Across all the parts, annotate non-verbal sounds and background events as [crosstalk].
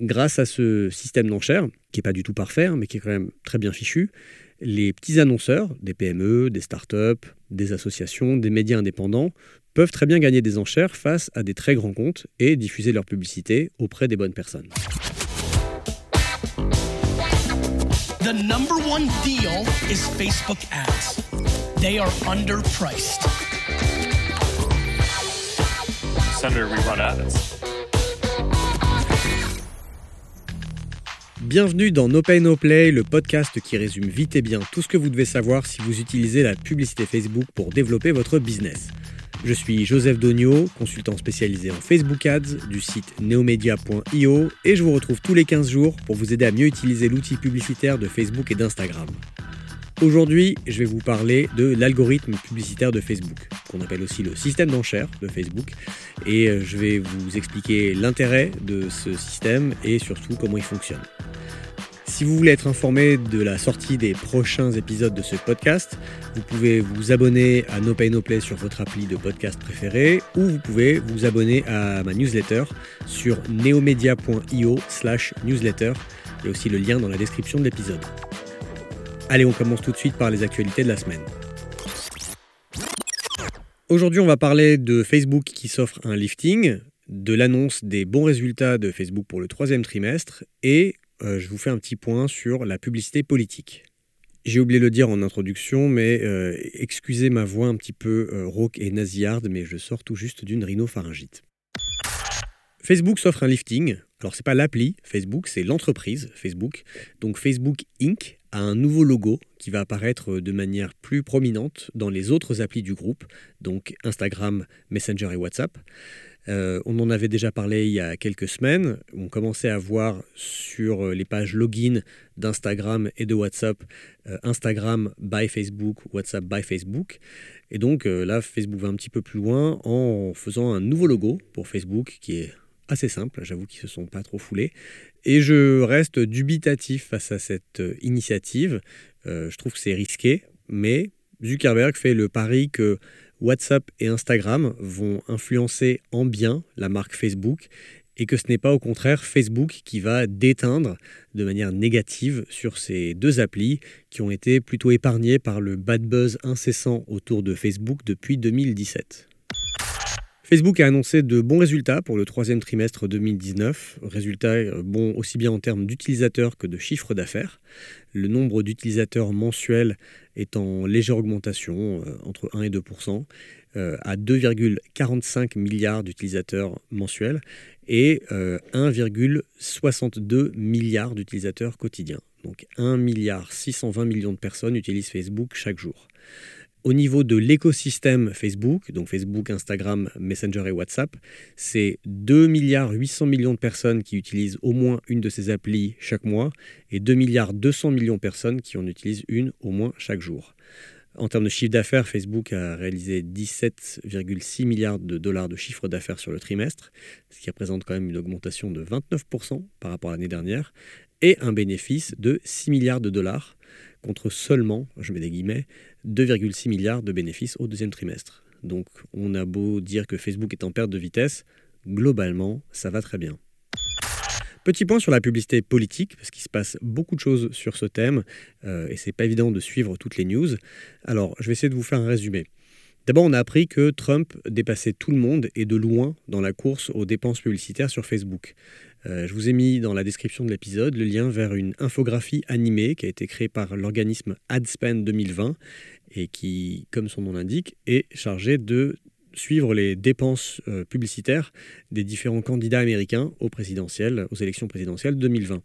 grâce à ce système d'enchères, qui n'est pas du tout parfait, hein, mais qui est quand même très bien fichu, les petits annonceurs, des PME, des startups, des associations, des médias indépendants, peuvent très bien gagner des enchères face à des très grands comptes et diffuser leur publicité auprès des bonnes personnes. The number one deal is Facebook ads. They are underpriced. Senator, we run ads. Bienvenue dans No Pay No Play, le podcast qui résume vite et bien tout ce que vous devez savoir si vous utilisez la publicité Facebook pour développer votre business. Je suis Joseph Dogno, consultant spécialisé en Facebook Ads du site neomedia.io et je vous retrouve tous les 15 jours pour vous aider à mieux utiliser l'outil publicitaire de Facebook et d'Instagram. Aujourd'hui, je vais vous parler de l'algorithme publicitaire de Facebook, qu'on appelle aussi le système d'enchères de Facebook, et euh, je vais vous expliquer l'intérêt de ce système et surtout comment il fonctionne. Si vous voulez être informé de la sortie des prochains épisodes de ce podcast, vous pouvez vous abonner à No Pay No Play sur votre appli de podcast préféré ou vous pouvez vous abonner à ma newsletter sur neomedia.io slash newsletter. Il y a aussi le lien dans la description de l'épisode. Allez, on commence tout de suite par les actualités de la semaine. Aujourd'hui, on va parler de Facebook qui s'offre un lifting, de l'annonce des bons résultats de Facebook pour le troisième trimestre et euh, je vous fais un petit point sur la publicité politique. J'ai oublié de le dire en introduction, mais euh, excusez ma voix un petit peu euh, rauque et nasillarde, mais je sors tout juste d'une rhinopharyngite. Facebook s'offre un lifting. Alors c'est pas l'appli Facebook, c'est l'entreprise Facebook. Donc Facebook Inc. un nouveau logo qui va apparaître de manière plus prominente dans les autres applis du groupe, donc Instagram, Messenger et WhatsApp. Euh, on en avait déjà parlé il y a quelques semaines. On commençait à voir sur les pages login d'Instagram et de WhatsApp euh, Instagram by Facebook, WhatsApp by Facebook. Et donc euh, là, Facebook va un petit peu plus loin en faisant un nouveau logo pour Facebook qui est assez simple. J'avoue qu'ils ne se sont pas trop foulés. Et je reste dubitatif face à cette initiative. je trouve que c'est risqué, mais Zuckerberg fait le pari que WhatsApp et Instagram vont influencer en bien la marque Facebook et que ce n'est pas au contraire Facebook qui va déteindre de manière négative sur ces deux applis qui ont été plutôt épargnées par le bad buzz incessant autour de Facebook depuis 2017. Facebook a annoncé de bons résultats pour le troisième trimestre 2019, résultats euh, bons aussi bien en termes d'utilisateurs que de chiffre d'affaires. Le nombre d'utilisateurs mensuels est en légère augmentation, euh, entre 1 et 2% euh, à 2,45 milliards d'utilisateurs mensuels et 1,62 milliards d'utilisateurs quotidiens. Donc 1 milliard 620 millions de personnes utilisent Facebook chaque jour. Au niveau de l'écosystème Facebook, donc Facebook, Instagram, Messenger et WhatsApp, c'est 2 milliards 800 millions de personnes qui utilisent au moins une de ces applis chaque mois et 2 milliards 200 millions de personnes qui en utilisent une au moins chaque jour. En termes de chiffre d'affaires, Facebook a réalisé 17,6 milliards de dollars de chiffre d'affaires sur le trimestre, ce qui représente quand même une augmentation de 29% par rapport à l'année dernière, et un bénéfice de 6 milliards de dollars contre seulement, je mets des guillemets, 2,6 milliards de bénéfices au deuxième trimestre. Donc on a beau dire que Facebook est en perte de vitesse, globalement, ça va très bien. Petit point sur la publicité politique, parce qu'il se passe beaucoup de choses sur ce thème, euh, et c'est pas évident de suivre toutes les news. Alors, je vais essayer de vous faire un résumé. D'abord, on a appris que Trump dépassait tout le monde et de loin dans la course aux dépenses publicitaires sur Facebook. Euh, je vous ai mis dans la description de l'épisode le lien vers une infographie animée qui a été créée par l'organisme AdSpend 2020 et qui, comme son nom l'indique, est chargée de suivre les dépenses euh, publicitaires des différents candidats américains aux présidentielles, aux élections présidentielles 2020.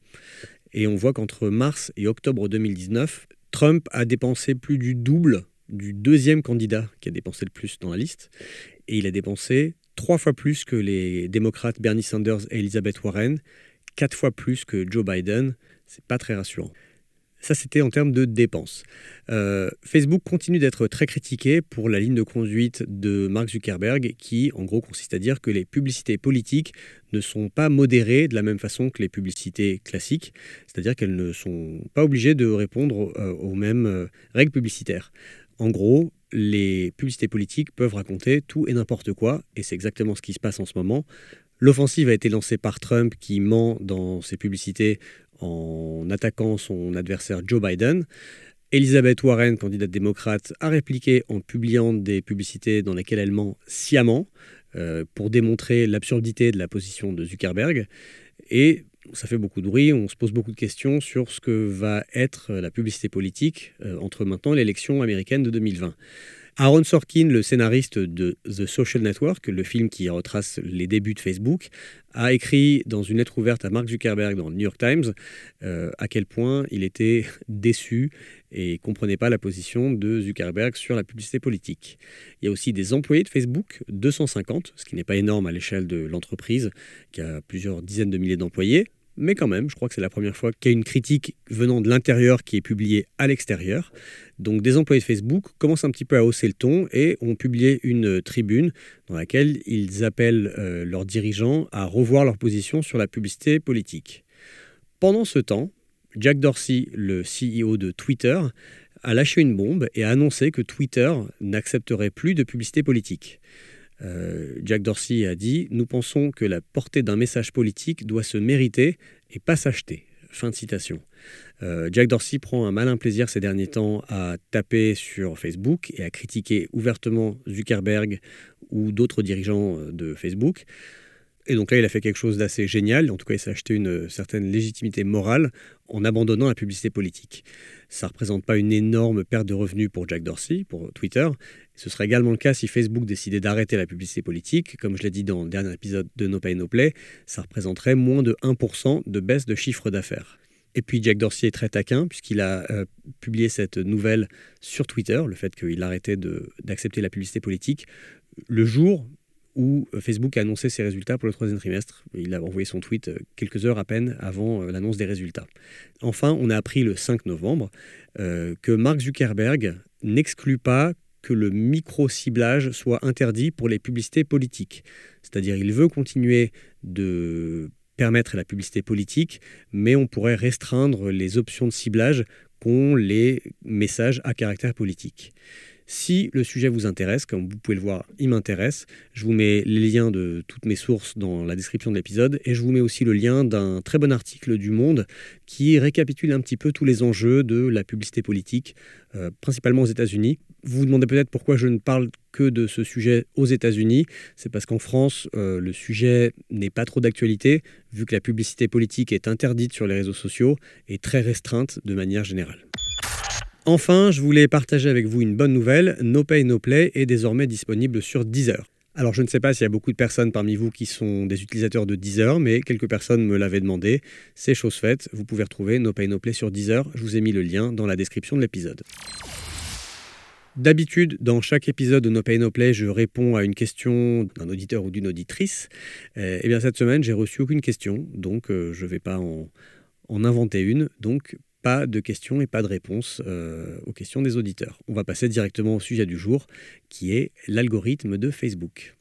Et on voit qu'entre mars et octobre 2019, Trump a dépensé plus du double du deuxième candidat qui a dépensé le plus dans la liste. Et il a dépensé trois fois plus que les démocrates Bernie Sanders et Elizabeth Warren, quatre fois plus que Joe Biden. C'est pas très rassurant. Ça, c'était en termes de dépenses. Euh, Facebook continue d'être très critiqué pour la ligne de conduite de Mark Zuckerberg, qui, en gros, consiste à dire que les publicités politiques ne sont pas modérées de la même façon que les publicités classiques, c'est-à-dire qu'elles ne sont pas obligées de répondre euh, aux mêmes euh, règles publicitaires. En gros, les publicités politiques peuvent raconter tout et n'importe quoi, et c'est exactement ce qui se passe en ce moment. L'offensive a été lancée par Trump qui ment dans ses publicités en attaquant son adversaire Joe Biden. Elizabeth Warren, candidate démocrate, a répliqué en publiant des publicités dans lesquelles elle ment sciemment euh, pour démontrer l'absurdité de la position de Zuckerberg. Et ça fait beaucoup de bruit, on se pose beaucoup de questions sur ce que va être la publicité politique euh, entre maintenant et l'élection américaine de 2020. Aaron Sorkin, le scénariste de The Social Network, le film qui retrace les débuts de Facebook, a écrit dans une lettre ouverte à Mark Zuckerberg dans le New York Times euh, à quel point il était [laughs] déçu et comprenait pas la position de Zuckerberg sur la publicité politique. Il y a aussi des employés de Facebook, 250, ce qui n'est pas énorme à l'échelle de l'entreprise, qui a plusieurs dizaines de milliers d'employés, mais quand même, je crois que c'est la première fois qu'il y a une critique venant de l'intérieur qui est publiée à l'extérieur. Donc des employés de Facebook commencent un petit peu à hausser le ton et ont publié une tribune dans laquelle ils appellent euh, leurs dirigeants à revoir leur position sur la publicité politique. Pendant ce temps, Jack Dorsey, le CEO de Twitter, a lâché une bombe et a annoncé que Twitter n'accepterait plus de publicité politique. Euh, Jack Dorsey a dit Nous pensons que la portée d'un message politique doit se mériter et pas s'acheter. Fin de citation. Euh, Jack Dorsey prend un malin plaisir ces derniers temps à taper sur Facebook et à critiquer ouvertement Zuckerberg ou d'autres dirigeants euh, de Facebook. Et donc là, il a fait quelque chose d'assez génial. En tout cas, il s'est acheté une certaine légitimité morale en abandonnant la publicité politique. Ça ne représente pas une énorme perte de revenus pour Jack Dorsey, pour Twitter. Ce serait également le cas si Facebook décidait d'arrêter la publicité politique. Comme je l'ai dit dans le dernier épisode de No Pay No Play, ça représenterait moins de 1% de baisse de chiffre d'affaires. Et puis Jack Dorsey est très taquin puisqu'il a euh, publié cette nouvelle sur Twitter, le fait qu'il arrêtait d'accepter la publicité politique, le jour où euh, Facebook a annoncé ses résultats pour le troisième trimestre. Il a envoyé son tweet euh, quelques heures à peine avant euh, l'annonce des résultats. Enfin, on a appris le 5 novembre que Mark Zuckerberg n'exclut pas que le micro-ciblage soit interdit pour les publicités politiques. C'est-à-dire il veut continuer de permettre la publicité politique, mais on pourrait restreindre les options de ciblage qu'ont les messages à caractère politique. Si le sujet vous intéresse, comme vous pouvez le voir, il m'intéresse, je vous mets les liens de toutes mes sources dans la description de l'épisode et je vous mets aussi le lien d'un très bon article du Monde qui récapitule un petit peu tous les enjeux de la publicité politique, euh, principalement aux États-Unis. Vous vous demandez peut-être pourquoi je ne parle que de ce sujet aux États-Unis. C'est parce qu'en France, euh, le sujet n'est pas trop d'actualité, vu que la publicité politique est interdite sur les réseaux sociaux et très restreinte de manière générale. Enfin, je voulais partager avec vous une bonne nouvelle. No Pay No Play est désormais disponible sur Deezer. Alors je ne sais pas s'il y a beaucoup de personnes parmi vous qui sont des utilisateurs de Deezer, mais quelques personnes me l'avaient demandé. C'est chose faite, vous pouvez retrouver No Pay No Play sur Deezer. Je vous ai mis le lien dans la description de l'épisode. D'habitude, dans chaque épisode de No Pay No Play, je réponds à une question d'un auditeur ou d'une auditrice. et euh, eh bien cette semaine, j'ai reçu aucune question, donc euh, je ne vais pas en, en inventer une. Donc pas de questions et pas de réponses euh, aux questions des auditeurs. On va passer directement au sujet du jour, qui est l'algorithme de Facebook.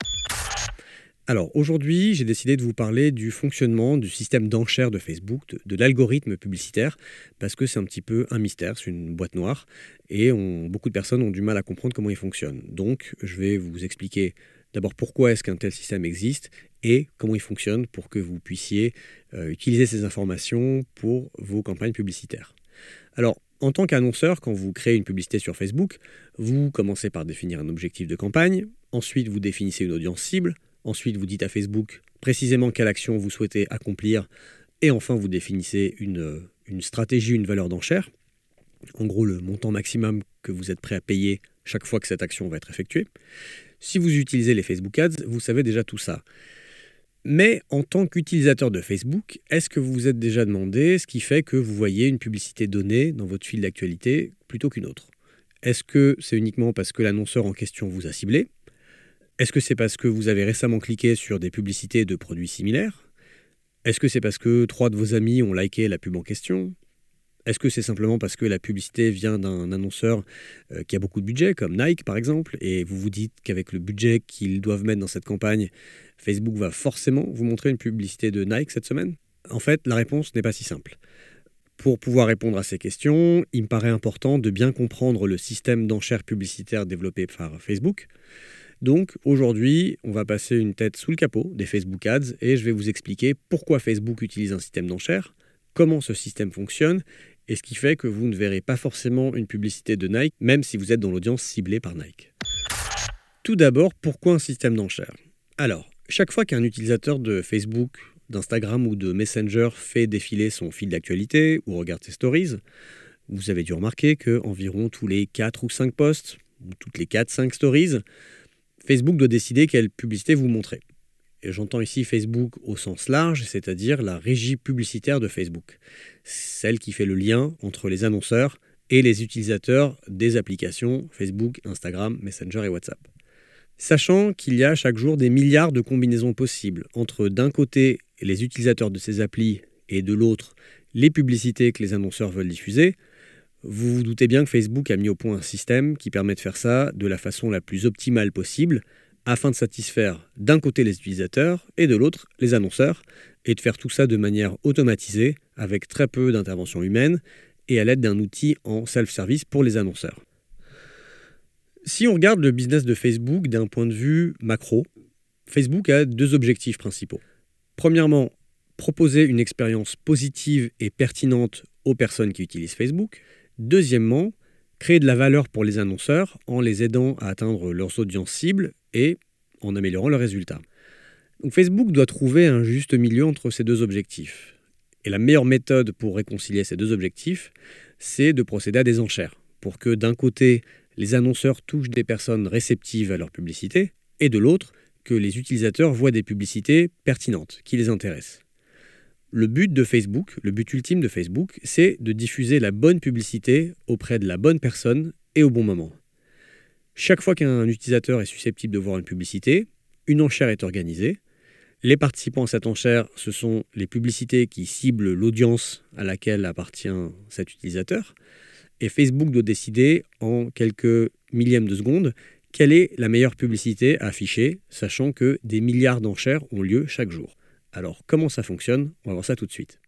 Alors aujourd'hui, j'ai décidé de vous parler du fonctionnement du système d'enchères de Facebook, de, l'algorithme publicitaire, parce que c'est un petit peu un mystère, c'est une boîte noire, et beaucoup de personnes ont du mal à comprendre comment il fonctionne. Donc je vais vous expliquer d'abord pourquoi est-ce qu'un tel système existe et comment il fonctionne pour que vous puissiez euh, utiliser ces informations pour vos campagnes publicitaires. Alors, en tant qu'annonceur, quand vous créez une publicité sur Facebook, vous commencez par définir un objectif de campagne, ensuite vous définissez une audience cible, ensuite vous dites à Facebook précisément quelle action vous souhaitez accomplir, et enfin vous définissez une, une stratégie, une valeur d'enchère, en gros le montant maximum que vous êtes prêt à payer chaque fois que cette action va être effectuée. Si vous utilisez les Facebook Ads, vous savez déjà tout ça. Mais en tant qu'utilisateur de Facebook, est-ce que vous vous êtes déjà demandé ce qui fait que vous voyez une publicité donnée dans votre fil d'actualité plutôt qu'une autre? Est-ce que c'est uniquement parce que l'annonceur en question vous a ciblé? Est-ce que c'est parce que vous avez récemment cliqué sur des publicités de produits similaires? Est-ce que c'est parce que trois de vos amis ont liké la pub en question? Est-ce que c'est simplement parce que la publicité vient d'un annonceur euh, qui a beaucoup de budget, comme Nike par exemple, et vous vous dites qu'avec le budget qu'ils doivent mettre dans cette campagne, Facebook va forcément vous montrer une publicité de Nike cette semaine? En fait, la réponse n'est pas si simple. Pour pouvoir répondre à ces questions, il me paraît important de bien comprendre le système d'enchères publicitaires développé par Facebook. Donc aujourd'hui, on va passer une tête sous le capot des Facebook Ads et je vais vous expliquer pourquoi Facebook utilise un système d'enchères, comment ce système fonctionne et ce qui fait que vous ne verrez pas forcément une publicité de Nike, même si vous êtes dans l'audience ciblée par Nike. Tout d'abord, pourquoi un système d'enchères? Alors, chaque fois qu'un utilisateur de Facebook, d'Instagram ou de Messenger fait défiler son fil d'actualité ou regarde ses stories, vous avez dû remarquer que environ tous les 4 ou 5 posts, ou toutes les 4-5 stories, Facebook doit décider quelle publicité vous montrer. Et j'entends ici Facebook au sens large, c'est-à-dire la régie publicitaire de Facebook, celle qui fait le lien entre les annonceurs et les utilisateurs des applications Facebook, Instagram, Messenger et WhatsApp. Sachant qu'il y a chaque jour des milliards de combinaisons possibles entre d'un côté les utilisateurs de ces applis et de l'autre les publicités que les annonceurs veulent diffuser, vous vous doutez bien que Facebook a mis au point un système qui permet de faire ça de la façon la plus optimale possible afin de satisfaire d'un côté les utilisateurs et de l'autre les annonceurs et de faire tout ça de manière automatisée avec très peu d'intervention humaine et à l'aide d'un outil en self-service pour les annonceurs. Si on regarde le business de Facebook d'un point de vue macro, Facebook a deux objectifs principaux. Premièrement, proposer une expérience positive et pertinente aux personnes qui utilisent Facebook. Deuxièmement, créer de la valeur pour les annonceurs en les aidant à atteindre leurs audiences cibles et en améliorant leurs résultats. Facebook doit trouver un juste milieu entre ces deux objectifs. Et la meilleure méthode pour réconcilier ces deux objectifs, c'est de procéder à des enchères, pour que d'un côté, les annonceurs touchent des personnes réceptives à leur publicité, et de l'autre, que les utilisateurs voient des publicités pertinentes, qui les intéressent. Le but de Facebook, le but ultime de Facebook, c'est de diffuser la bonne publicité auprès de la bonne personne et au bon moment. Chaque fois qu'un utilisateur est susceptible de voir une publicité, une enchère est organisée. Les participants à cette enchère, ce sont les publicités qui ciblent l'audience à laquelle appartient cet utilisateur. Et Facebook doit décider en quelques millièmes de seconde quelle est la meilleure publicité à afficher, sachant que des milliards d'enchères ont lieu chaque jour. Alors comment ça fonctionne? On va voir ça tout de suite.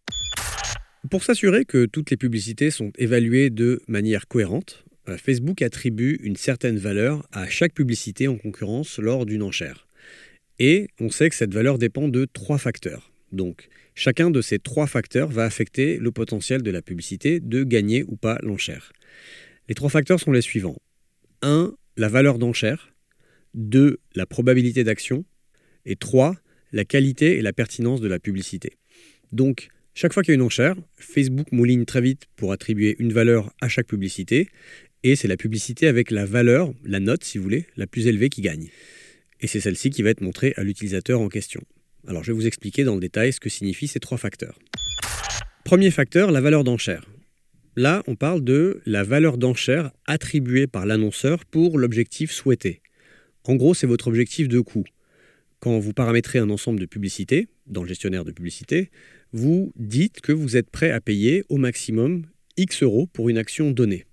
Pour s'assurer que toutes les publicités sont évaluées de manière cohérente, Facebook attribue une certaine valeur à chaque publicité en concurrence lors d'une enchère. Et on sait que cette valeur dépend de trois facteurs. Donc, chacun de ces trois facteurs va affecter le potentiel de la publicité de gagner ou pas l'enchère. Les trois facteurs sont les suivants. 1. La valeur d'enchère. 2. La probabilité d'action. Et 3. La qualité et la pertinence de la publicité. Donc, chaque fois qu'il y a une enchère, Facebook mouline très vite pour attribuer une valeur à chaque publicité. Et c'est la publicité avec la valeur, la note si vous voulez, la plus élevée qui gagne. Et c'est celle-ci qui va être montrée à l'utilisateur en question. Alors je vais vous expliquer dans le détail ce que signifient ces trois facteurs. Premier facteur, la valeur d'enchère. Là, on parle de la valeur d'enchère attribuée par l'annonceur pour l'objectif souhaité. En gros, c'est votre objectif de coût. Quand vous paramétrez un ensemble de publicités, dans le gestionnaire de publicité, vous dites que vous êtes prêt à payer au maximum X euros pour une action donnée.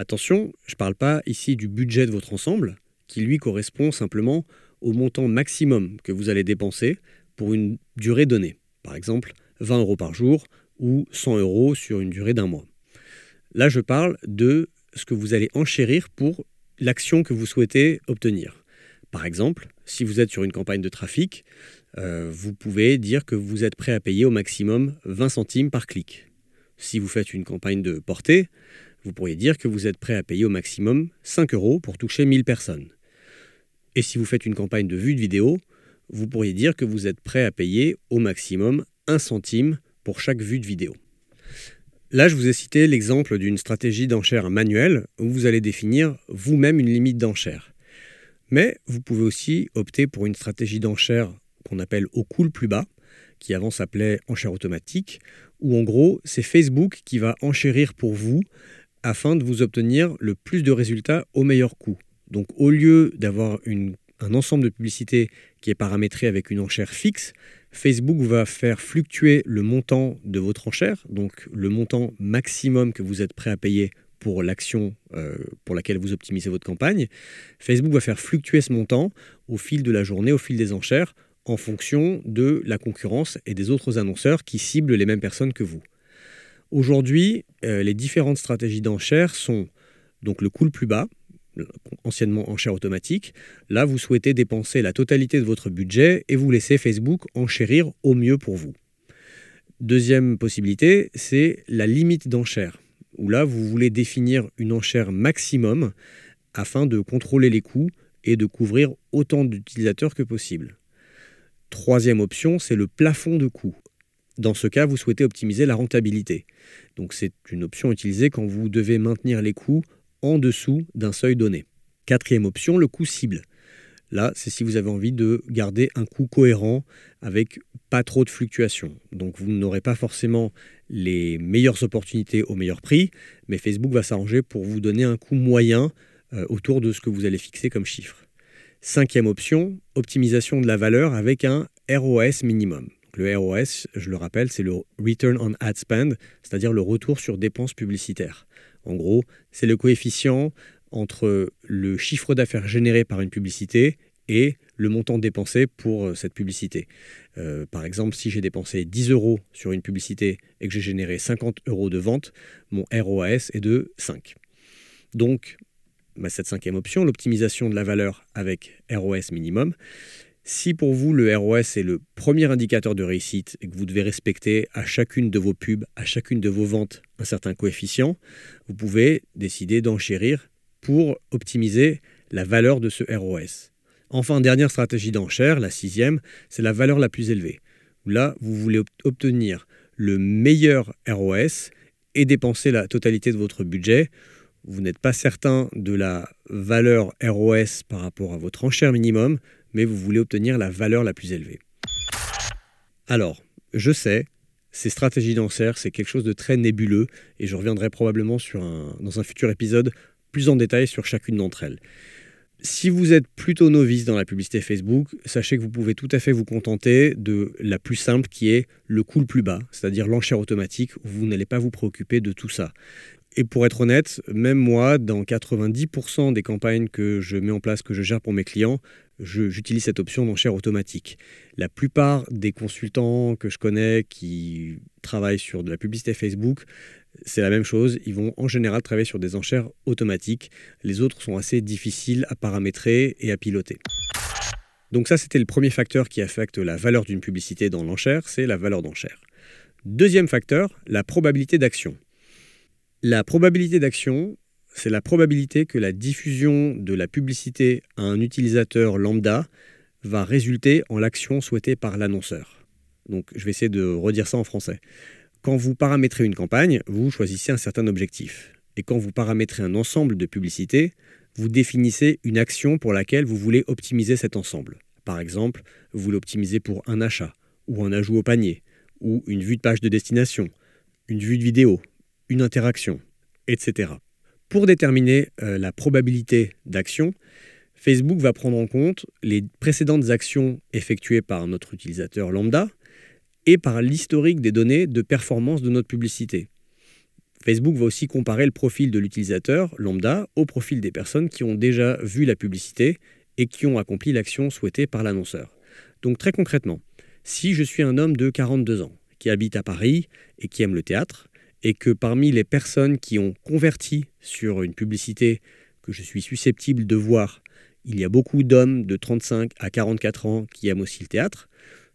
Attention, je ne parle pas ici du budget de votre ensemble, qui lui correspond simplement au montant maximum que vous allez dépenser pour une durée donnée. Par exemple, 20 euros par jour ou 100 euros sur une durée d'un mois. Là, je parle de ce que vous allez enchérir pour l'action que vous souhaitez obtenir. Par exemple, si vous êtes sur une campagne de trafic, euh, vous pouvez dire que vous êtes prêt à payer au maximum 20 centimes par clic. Si vous faites une campagne de portée, vous pourriez dire que vous êtes prêt à payer au maximum 5 euros pour toucher 1000 personnes. Et si vous faites une campagne de vue de vidéo, vous pourriez dire que vous êtes prêt à payer au maximum 1 centime pour chaque vue de vidéo. Là, je vous ai cité l'exemple d'une stratégie d'enchère manuelle où vous allez définir vous-même une limite d'enchère. Mais vous pouvez aussi opter pour une stratégie d'enchère qu'on appelle au coût plus bas, qui avant s'appelait enchère automatique, où en gros, c'est Facebook qui va enchérir pour vous afin de vous obtenir le plus de résultats au meilleur coût. Donc au lieu d'avoir un ensemble de publicités qui est paramétré avec une enchère fixe, Facebook va faire fluctuer le montant de votre enchère, donc le montant maximum que vous êtes prêt à payer pour l'action euh, pour laquelle vous optimisez votre campagne. Facebook va faire fluctuer ce montant au fil de la journée, au fil des enchères, en fonction de la concurrence et des autres annonceurs qui ciblent les mêmes personnes que vous. Aujourd'hui, euh, les différentes stratégies d'enchères sont donc le coût le plus bas, anciennement enchère automatique. Là, vous souhaitez dépenser la totalité de votre budget et vous laissez Facebook enchérir au mieux pour vous. Deuxième possibilité, c'est la limite d'enchère, où là, vous voulez définir une enchère maximum afin de contrôler les coûts et de couvrir autant d'utilisateurs que possible. Troisième option, c'est le plafond de coûts. Dans ce cas, vous souhaitez optimiser la rentabilité. Donc c'est une option utilisée quand vous devez maintenir les coûts en dessous d'un seuil donné. Quatrième option, le coût cible. Là, c'est si vous avez envie de garder un coût cohérent avec pas trop de fluctuations. Donc vous n'aurez pas forcément les meilleures opportunités au meilleur prix, mais Facebook va s'arranger pour vous donner un coût moyen euh, autour de ce que vous allez fixer comme chiffre. Cinquième option, optimisation de la valeur avec un ROS minimum. Le ROS, je le rappelle, c'est le Return on Ad Spend, c'est-à-dire le retour sur dépenses publicitaires. En gros, c'est le coefficient entre le chiffre d'affaires généré par une publicité et le montant dépensé pour euh, cette publicité. Euh, par exemple, si j'ai dépensé 10 euros sur une publicité et que j'ai généré 50 euros de vente, mon ROAS est de 5. Donc, cette cinquième option, l'optimisation de la valeur avec ROS minimum, si pour vous le ROS est le premier indicateur de réussite et que vous devez respecter à chacune de vos pubs, à chacune de vos ventes un certain coefficient, vous pouvez décider d'enchérir pour optimiser la valeur de ce ROS. Enfin, dernière stratégie d'enchère, la sixième, c'est la valeur la plus élevée. Là, vous voulez obtenir le meilleur ROS et dépenser la totalité de votre budget. Vous n'êtes pas certain de la valeur ROS par rapport à votre enchère minimum, mais vous voulez obtenir la valeur la plus élevée. Alors, je sais, ces stratégies d'enchère, c'est quelque chose de très nébuleux, et je reviendrai probablement sur dans un futur épisode plus en détail sur chacune d'entre elles. Si vous êtes plutôt novice dans la publicité Facebook, sachez que vous pouvez tout à fait vous contenter de la plus simple qui est le coût le plus bas, c'est-à-dire l'enchère automatique, où vous n'allez pas vous préoccuper de tout ça. Et pour être honnête, même moi, dans 90% des campagnes que je mets en place, que je gère pour mes clients, j'utilise cette option d'enchère automatique. La plupart des consultants que je connais qui travaillent sur de la publicité Facebook, c'est la même chose. Ils vont en général travailler sur des enchères automatiques. Les autres sont assez difficiles à paramétrer et à piloter. Donc ça, c'était le premier facteur qui affecte la valeur d'une publicité dans l'enchère, c'est la valeur d'enchère. Deuxième facteur, la probabilité d'action. La probabilité d'action, c'est la probabilité que la diffusion de la publicité à un utilisateur lambda va résulter en l'action souhaitée par l'annonceur. Donc je vais essayer de redire ça en français. Quand vous paramétrez une campagne, vous choisissez un certain objectif. Et quand vous paramétrez un ensemble de publicités, vous définissez une action pour laquelle vous voulez optimiser cet ensemble. Par exemple, vous voulez optimiser pour un achat, ou un ajout au panier, ou une vue de page de destination, une vue de vidéo, une interaction, etc. Pour déterminer euh, la probabilité d'action, Facebook va prendre en compte les précédentes actions effectuées par notre utilisateur lambda et par l'historique des données de performance de notre publicité. Facebook va aussi comparer le profil de l'utilisateur lambda au profil des personnes qui ont déjà vu la publicité et qui ont accompli l'action souhaitée par l'annonceur. Donc très concrètement, si je suis un homme de 42 ans qui habite à Paris et qui aime le théâtre, et que parmi les personnes qui ont converti sur une publicité que je suis susceptible de voir, il y a beaucoup d'hommes de 35 à 44 ans qui aiment aussi le théâtre,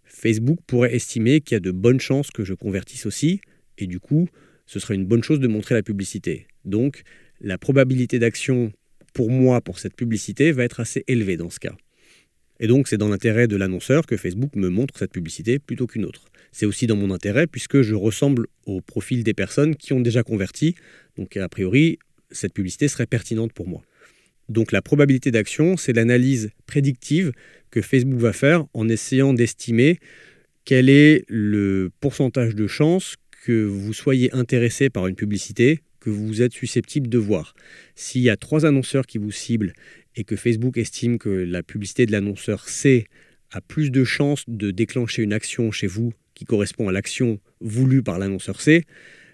Facebook pourrait estimer qu'il y a de bonnes chances que je convertisse aussi, et du coup, ce serait une bonne chose de montrer la publicité. Donc, la probabilité d'action pour moi pour cette publicité va être assez élevée dans ce cas. Et donc, c'est dans l'intérêt de l'annonceur que Facebook me montre cette publicité plutôt qu'une autre. C'est aussi dans mon intérêt puisque je ressemble au profil des personnes qui ont déjà converti. Donc, a priori, cette publicité serait pertinente pour moi. Donc, la probabilité d'action, c'est l'analyse prédictive que Facebook va faire en essayant d'estimer quel est le pourcentage de chances que vous soyez intéressé par une publicité que vous êtes susceptible de voir. S'il y a trois annonceurs qui vous ciblent et que Facebook estime que la publicité de l'annonceur C a plus de chances de déclencher une action chez vous qui correspond à l'action voulue par l'annonceur C,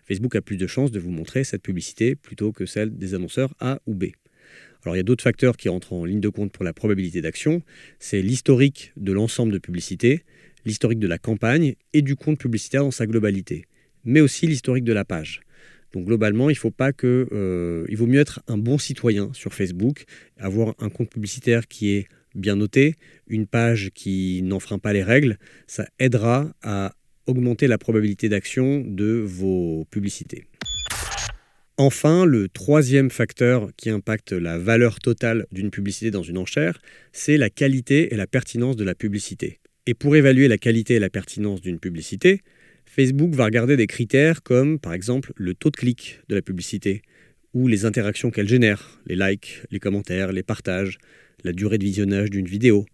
Facebook a plus de chances de vous montrer cette publicité plutôt que celle des annonceurs A ou B. Alors il y a d'autres facteurs qui entrent en ligne de compte pour la probabilité d'action. C'est l'historique de l'ensemble de publicités, l'historique de la campagne et du compte publicitaire dans sa globalité, mais aussi l'historique de la page. Donc globalement, il faut pas que, euh, il vaut mieux être un bon citoyen sur Facebook, avoir un compte publicitaire qui est bien noté, une page qui n'enfreint pas les règles, ça aidera à augmenter la probabilité d'action de vos publicités. Enfin, le troisième facteur qui impacte la valeur totale d'une publicité dans une enchère, c'est la qualité et la pertinence de la publicité. Et pour évaluer la qualité et la pertinence d'une publicité, Facebook va regarder des critères comme par exemple le taux de clic de la publicité ou les interactions qu'elle génère, les likes, les commentaires, les partages, la durée de visionnage d'une vidéo.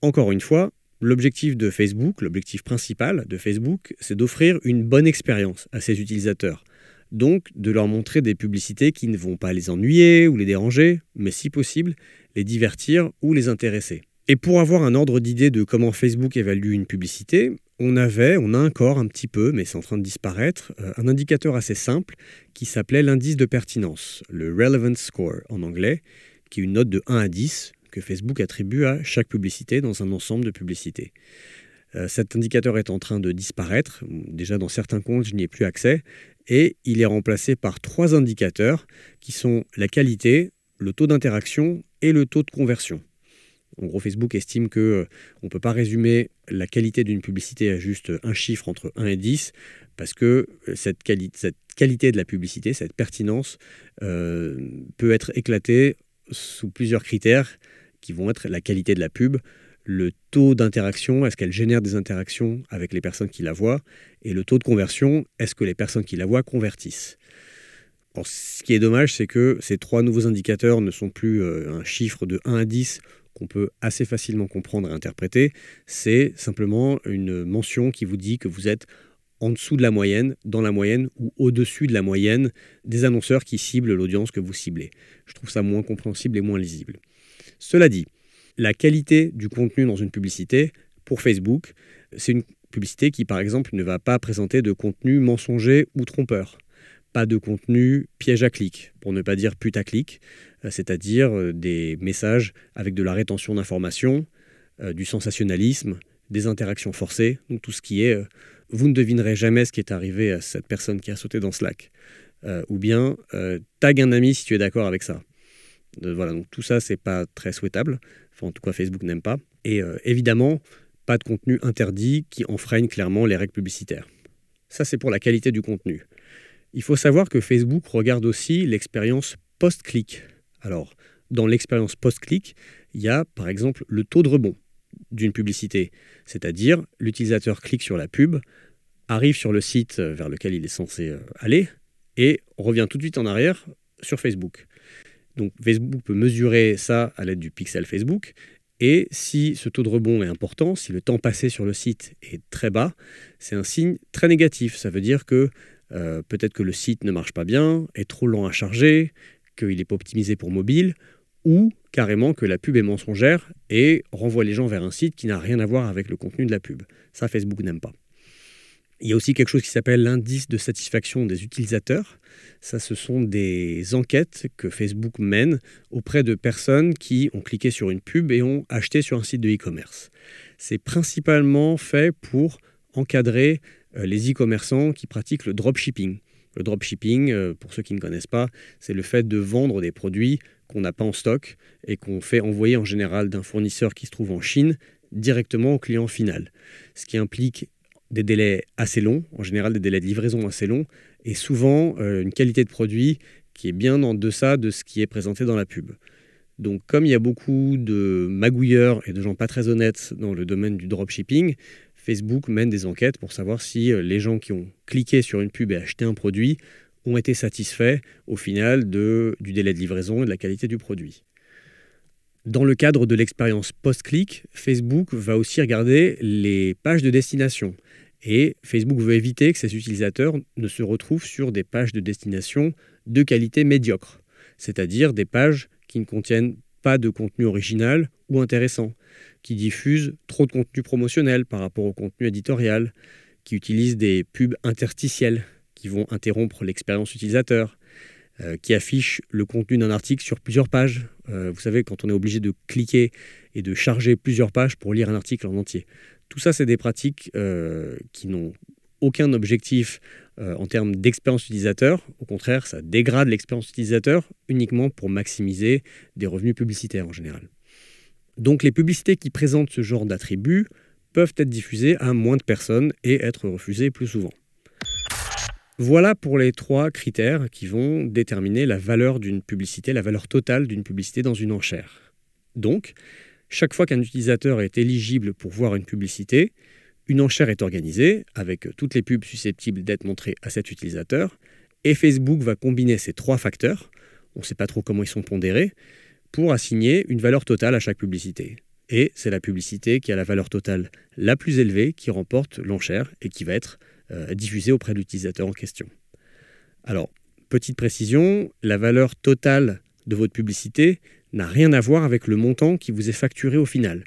Encore une fois, l'objectif de Facebook, l'objectif principal de Facebook, c'est d'offrir une bonne expérience à ses utilisateurs. Donc de leur montrer des publicités qui ne vont pas les ennuyer ou les déranger, mais si possible, les divertir ou les intéresser. Et pour avoir un ordre d'idée de comment Facebook évalue une publicité, on avait, on a encore un petit peu, mais c'est en train de disparaître, euh, un indicateur assez simple qui s'appelait l'indice de pertinence, le Relevance Score en anglais, qui est une note de 1 à 10 que Facebook attribue à chaque publicité dans un ensemble de publicités. Euh, cet indicateur est en train de disparaître. Déjà dans certains comptes, je n'y ai plus accès. Et il est remplacé par trois indicateurs qui sont la qualité, le taux d'interaction et le taux de conversion. En gros, Facebook estime qu'on euh, ne peut pas résumer la qualité d'une publicité à juste un chiffre entre 1 et 10, parce que euh, cette, qualité de la publicité, cette pertinence, peut être éclatée sous plusieurs critères qui vont être la qualité de la pub, le taux d'interaction, est-ce qu'elle génère des interactions avec les personnes qui la voient, et le taux de conversion, est-ce que les personnes qui la voient convertissent. ce qui est dommage, c'est que ces trois nouveaux indicateurs ne sont plus euh, un chiffre de 1 à 10 qu'on peut assez facilement comprendre et interpréter, c'est simplement une mention qui vous dit que vous êtes en dessous de la moyenne, dans la moyenne ou au-dessus de la moyenne des annonceurs qui ciblent l'audience que vous ciblez. Je trouve ça moins compréhensible et moins lisible. Cela dit, la qualité du contenu dans une publicité, pour Facebook, c'est une publicité qui, par exemple, ne va pas présenter de contenu mensonger ou trompeur. Pas de contenu piège à clic, pour ne pas dire putaclic, euh, c'est-à-dire euh, des messages avec de la rétention d'informations, euh, du sensationnalisme, des interactions forcées, donc tout ce qui est vous ne devinerez jamais ce qui est arrivé à cette personne qui a sauté dans Slack. ou bien tag un ami si tu es d'accord avec ça. voilà, donc tout ça, c'est pas très souhaitable. En tout cas, Facebook n'aime pas. Et évidemment, pas de contenu interdit qui enfreigne clairement les règles publicitaires. Ça, c'est pour la qualité du contenu. Il faut savoir que Facebook regarde aussi l'expérience post-clic. Alors, dans l'expérience post-clic, il y a par exemple le taux de rebond d'une publicité, c'est-à-dire l'utilisateur clique sur la pub, arrive sur le site vers lequel il est censé euh, aller et revient tout de suite en arrière sur Facebook. Donc Facebook peut mesurer ça à l'aide du pixel Facebook et si ce taux de rebond est important, si le temps passé sur le site est très bas, c'est un signe très négatif. Ça veut dire que euh, peut-être que le site ne marche pas bien, est trop lent à charger, qu'il n'est pas optimisé pour mobile, ou carrément que la pub est mensongère et renvoie les gens vers un site qui n'a rien à voir avec le contenu de la pub. Ça, Facebook n'aime pas. Il y a aussi quelque chose qui s'appelle l'indice de satisfaction des utilisateurs. Ça, ce sont des enquêtes que Facebook mène auprès de personnes qui ont cliqué sur une pub et ont acheté sur un site de e-commerce. C'est principalement fait pour encadrer les e-commerçants qui pratiquent le dropshipping. Le dropshipping, euh, pour ceux qui ne connaissent pas, c'est le fait de vendre des produits qu'on n'a pas en stock et qu'on fait envoyer en général d'un fournisseur qui se trouve en Chine directement au client final. Ce qui implique des délais assez longs, en général des délais de livraison assez longs, et souvent euh, une qualité de produit qui est bien en deçà de ce qui est présenté dans la pub. Donc comme il y a beaucoup de magouilleurs et de gens pas très honnêtes dans le domaine du dropshipping, Facebook mène des enquêtes pour savoir si euh, les gens qui ont cliqué sur une pub et acheté un produit ont été satisfaits au final de, du délai de livraison et de la qualité du produit. Dans le cadre de l'expérience post-clic, Facebook va aussi regarder les pages de destination. Et Facebook veut éviter que ses utilisateurs ne se retrouvent sur des pages de destination de qualité médiocre, c'est-à-dire des pages qui ne contiennent pas de contenu original ou intéressant, qui diffusent trop de contenu promotionnel par rapport au contenu éditorial, qui utilisent des pubs interstitielles qui vont interrompre l'expérience utilisateur, euh, qui affichent le contenu d'un article sur plusieurs pages. Euh, vous savez, quand on est obligé de cliquer et de charger plusieurs pages pour lire un article en entier. Tout ça, c'est des pratiques euh, qui n'ont aucun objectif euh, en termes d'expérience utilisateur. Au contraire, ça dégrade l'expérience utilisateur uniquement pour maximiser des revenus publicitaires en général. Donc les publicités qui présentent ce genre d'attributs peuvent être diffusées à moins de personnes et être refusées plus souvent. Voilà pour les trois critères qui vont déterminer la valeur d'une publicité, la valeur totale d'une publicité dans une enchère. Donc, chaque fois qu'un utilisateur est éligible pour voir une publicité, une enchère est organisée avec toutes les pubs susceptibles d'être montrées à cet utilisateur et Facebook va combiner ces trois facteurs, on ne sait pas trop comment ils sont pondérés, pour assigner une valeur totale à chaque publicité. Et c'est la publicité qui a la valeur totale la plus élevée qui remporte l'enchère et qui va être euh, diffusée auprès de l'utilisateur en question. Alors, petite précision, la valeur totale de votre publicité n'a rien à voir avec le montant qui vous est facturé au final.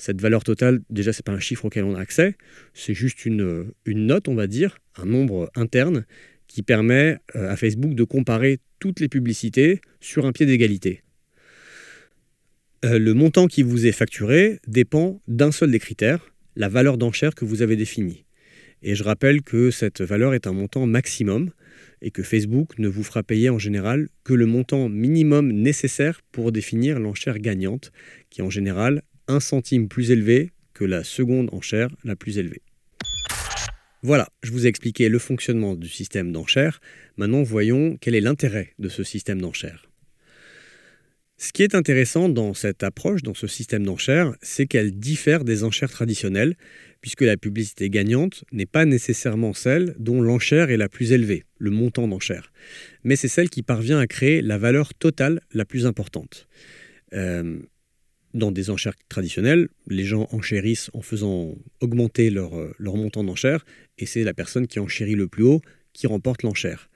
Cette valeur totale, déjà, ce n'est pas un chiffre auquel on a accès, c'est juste une, une, note, on va dire, un nombre interne qui permet euh, à Facebook de comparer toutes les publicités sur un pied d'égalité. Euh, le montant qui vous est facturé dépend d'un seul des critères, la valeur d'enchère que vous avez définie. Et je rappelle que cette valeur est un montant maximum et que Facebook ne vous fera payer en général que le montant minimum nécessaire pour définir l'enchère gagnante, qui en général centime plus élevé que la seconde enchère la plus élevée. Voilà, je vous ai expliqué le fonctionnement du système d'enchère. Maintenant, voyons quel est l'intérêt de ce système d'enchère. Ce qui est intéressant dans cette approche, dans ce système d'enchères, c'est qu'elle diffère des enchères traditionnelles, puisque la publicité gagnante n'est pas nécessairement celle dont l'enchère est la plus élevée, le montant d'enchère, mais c'est celle qui parvient à créer la valeur totale la plus importante. Euh, dans des enchères traditionnelles, les gens enchérissent en faisant augmenter leur, euh, montant d'enchère, et c'est la personne qui enchérit le plus haut qui remporte l'enchère.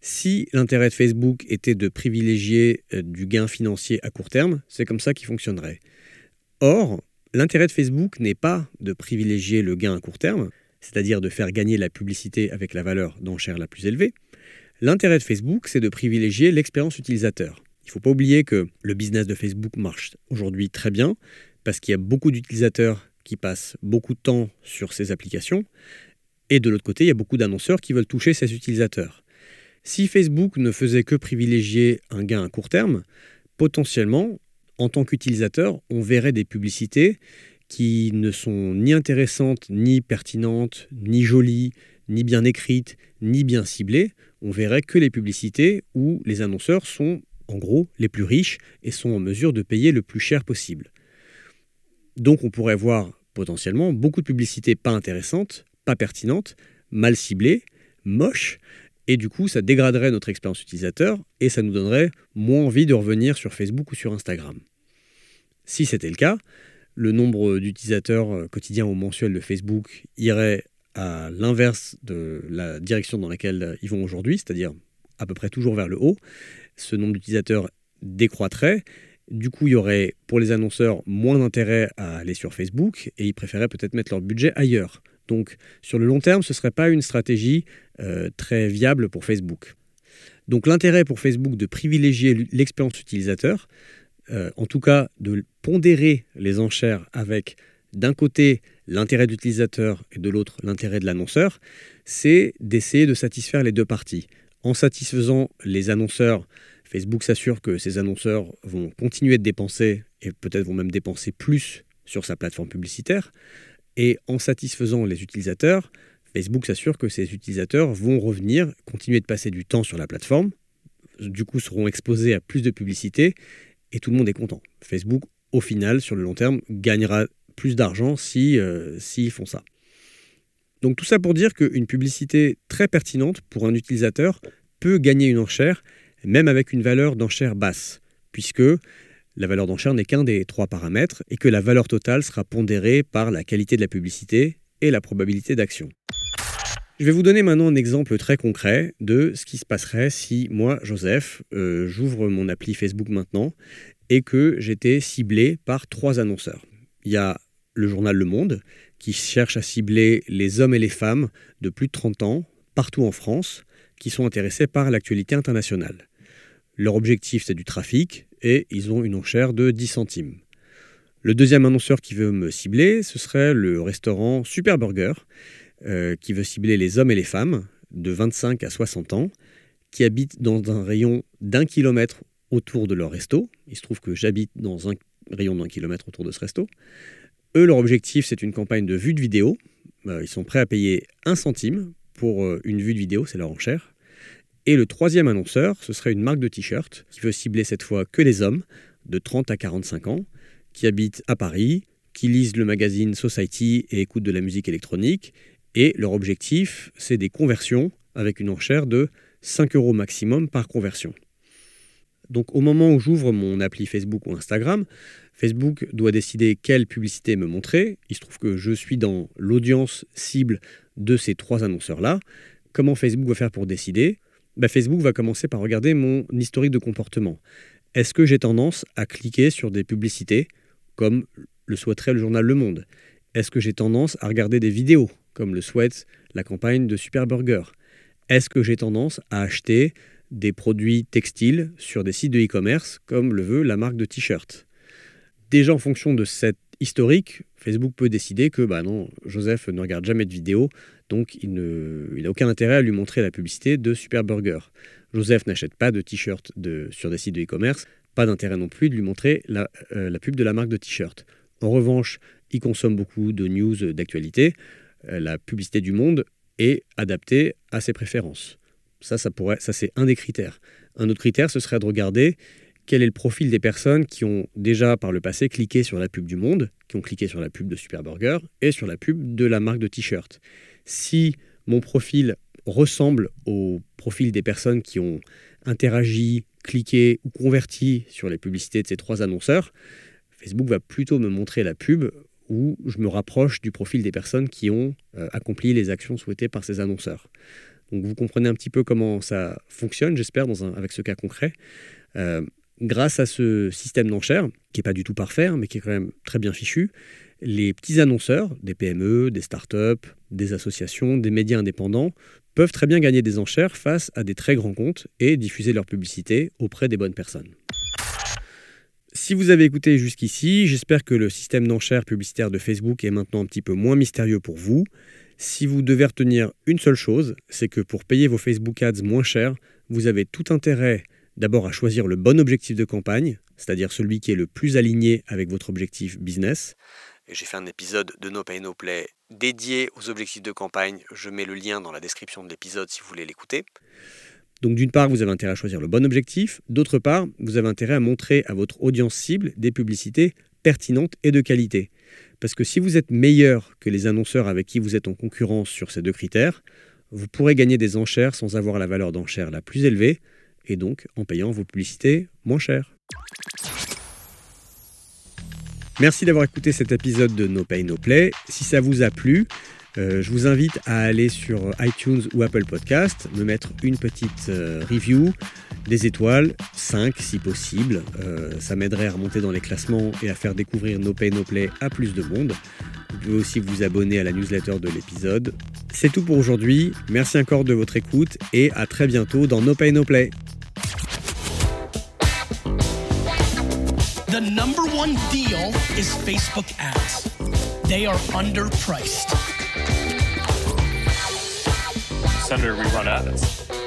Si l'intérêt de Facebook était de privilégier euh, du gain financier à court terme, c'est comme ça qu'il fonctionnerait. Or, l'intérêt de Facebook n'est pas de privilégier le gain à court terme, c'est-à-dire de faire gagner la publicité avec la valeur d'enchère la plus élevée. L'intérêt de Facebook, c'est de privilégier l'expérience utilisateur. Il ne faut pas oublier que le business de Facebook marche aujourd'hui très bien parce qu'il y a beaucoup d'utilisateurs qui passent beaucoup de temps sur ces applications. Et de l'autre côté, il y a beaucoup d'annonceurs qui veulent toucher ces utilisateurs. Si Facebook ne faisait que privilégier un gain à court terme, potentiellement, en tant qu'utilisateur, on verrait des publicités qui ne sont ni intéressantes, ni pertinentes, ni jolies, ni bien écrites, ni bien ciblées. On verrait que les publicités où les annonceurs sont, en gros, les plus riches et sont en mesure de payer le plus cher possible. Donc on pourrait voir potentiellement beaucoup de publicités pas intéressantes, pas pertinentes, mal ciblées, moches, et du coup, ça dégraderait notre expérience utilisateur et ça nous donnerait moins envie de revenir sur Facebook ou sur Instagram. Si c'était le cas, le nombre d'utilisateurs euh, quotidiens ou mensuels de Facebook irait à l'inverse de la direction dans laquelle euh, ils vont aujourd'hui, c'est-à-dire à peu près toujours vers le haut. Ce nombre d'utilisateurs décroîtrait. Du coup, il y aurait pour les annonceurs moins d'intérêt à aller sur Facebook et ils préféraient peut-être mettre leur budget ailleurs. Donc sur le long terme, ce ne serait pas une stratégie euh, très viable pour Facebook. Donc l'intérêt pour Facebook de privilégier l'expérience utilisateur, euh, en tout cas de pondérer les enchères avec d'un côté l'intérêt de l'utilisateur et de l'autre l'intérêt de l'annonceur, c'est d'essayer de satisfaire les deux parties. En satisfaisant les annonceurs, Facebook s'assure que ces annonceurs vont continuer de dépenser et peut-être vont même dépenser plus sur sa plateforme publicitaire. Et en satisfaisant les utilisateurs, Facebook s'assure que ces utilisateurs vont revenir, continuer de passer du temps sur la plateforme, du coup seront exposés à plus de publicité et tout le monde est content. Facebook, au final, sur le long terme, gagnera plus d'argent si, euh, s'ils font ça. Donc tout ça pour dire qu'une publicité très pertinente pour un utilisateur peut gagner une enchère, même avec une valeur d'enchère basse, puisque la valeur d'enchère n'est qu'un des trois paramètres et que la valeur totale sera pondérée par la qualité de la publicité et la probabilité d'action. Je vais vous donner maintenant un exemple très concret de ce qui se passerait si moi, Joseph, euh, j'ouvre mon appli Facebook maintenant et que j'étais ciblé par trois annonceurs. Il y a le journal Le Monde qui cherche à cibler les hommes et les femmes de plus de 30 ans partout en France qui sont intéressés par l'actualité internationale. Leur objectif, c'est du trafic et ils ont une enchère de 10 centimes. Le deuxième annonceur qui veut me cibler, ce serait le restaurant Super Burger, euh, qui veut cibler les hommes et les femmes de 25 à 60 ans qui habitent dans un rayon d'un kilomètre autour de leur resto. Il se trouve que j'habite dans un rayon d'un kilomètre autour de ce resto. Eux, leur objectif, c'est une campagne de vue de vidéo. Euh, ils sont prêts à payer un centime pour euh, une vue de vidéo, c'est leur enchère. Et le troisième annonceur, ce serait une marque de t-shirt qui veut cibler cette fois que les hommes de 30 à 45 ans qui habitent à Paris, qui lisent le magazine Society et écoutent de la musique électronique. Et leur objectif, c'est des conversions avec une enchère de 5 euros maximum par conversion. Donc au moment où j'ouvre mon appli Facebook ou Instagram, Facebook doit décider quelle publicité me montrer. Il se trouve que je suis dans l'audience cible de ces trois annonceurs-là. Comment Facebook va faire pour décider? Bah, Facebook va commencer par regarder mon historique de comportement. Est-ce que j'ai tendance à cliquer sur des publicités comme le souhaiterait le journal Le Monde? Est-ce que j'ai tendance à regarder des vidéos comme le souhaite la campagne de Super Burger Est-ce que j'ai tendance à acheter des produits textiles sur des sites de e-commerce comme le veut la marque de t-shirt? Déjà en fonction de cet historique, Facebook peut décider que bah non, Joseph ne regarde jamais de vidéos, donc il n'a aucun intérêt à lui montrer la publicité de Super Burger. Joseph n'achète pas de t-shirt sur des sites de e-commerce, pas d'intérêt non plus de lui montrer la, euh, la pub de la marque de t-shirt. En revanche, il consomme beaucoup de news d'actualité. Euh, la publicité du monde est adaptée à ses préférences. Ça, ça, pourrait, ça c'est un des critères. Un autre critère, ce serait de regarder quel est le profil des personnes qui ont déjà par le passé cliqué sur la pub du monde, qui ont cliqué sur la pub de Super Burger et sur la pub de la marque de t-shirt. Si mon profil ressemble au profil des personnes qui ont interagi, cliqué ou converti sur les publicités de ces trois annonceurs, Facebook va plutôt me montrer la pub où je me rapproche du profil des personnes qui ont euh, accompli les actions souhaitées par ces annonceurs. Donc vous comprenez un petit peu comment ça fonctionne, j'espère, avec ce cas concret. Euh, grâce à ce système d'enchères, qui n'est pas du tout parfait, hein, mais qui est quand même très bien fichu, les petits annonceurs, des PME, des startups, des associations, des médias indépendants, peuvent très bien gagner des enchères face à des très grands comptes et diffuser leur publicité auprès des bonnes personnes. Si vous avez écouté jusqu'ici, j'espère que le système d'enchères publicitaire de Facebook est maintenant un petit peu moins mystérieux pour vous. Si vous devez retenir une seule chose, c'est que pour payer vos Facebook Ads moins cher, vous avez tout intérêt d'abord à choisir le bon objectif de campagne, c'est-à-dire celui qui est le plus aligné avec votre objectif business. J'ai fait un épisode de No Pay No Play dédié aux objectifs de campagne. Je mets le lien dans la description de l'épisode si vous voulez l'écouter. Donc d'une part, vous avez intérêt à choisir le bon objectif. D'autre part, vous avez intérêt à montrer à votre audience cible des publicités pertinentes et de qualité. Parce que si vous êtes meilleur que les annonceurs avec qui vous êtes en concurrence sur ces deux critères, vous pourrez gagner des enchères sans avoir la valeur d'enchère la plus élevée, et donc en payant vos publicités moins chères. Merci d'avoir écouté cet épisode de No Pay No Play. Si ça vous a plu, euh, je vous invite à aller sur iTunes ou Apple Podcast, me mettre une petite euh, review, des étoiles, 5 si possible. Euh, ça m'aiderait à remonter dans les classements et à faire découvrir No Pay No Play à plus de monde. Vous pouvez aussi vous abonner à la newsletter de l'épisode. C'est tout pour aujourd'hui. Merci encore de votre écoute et à très bientôt dans No Pay No Play. The number one deal is Facebook ads. They are underpriced. Senator, we run ads.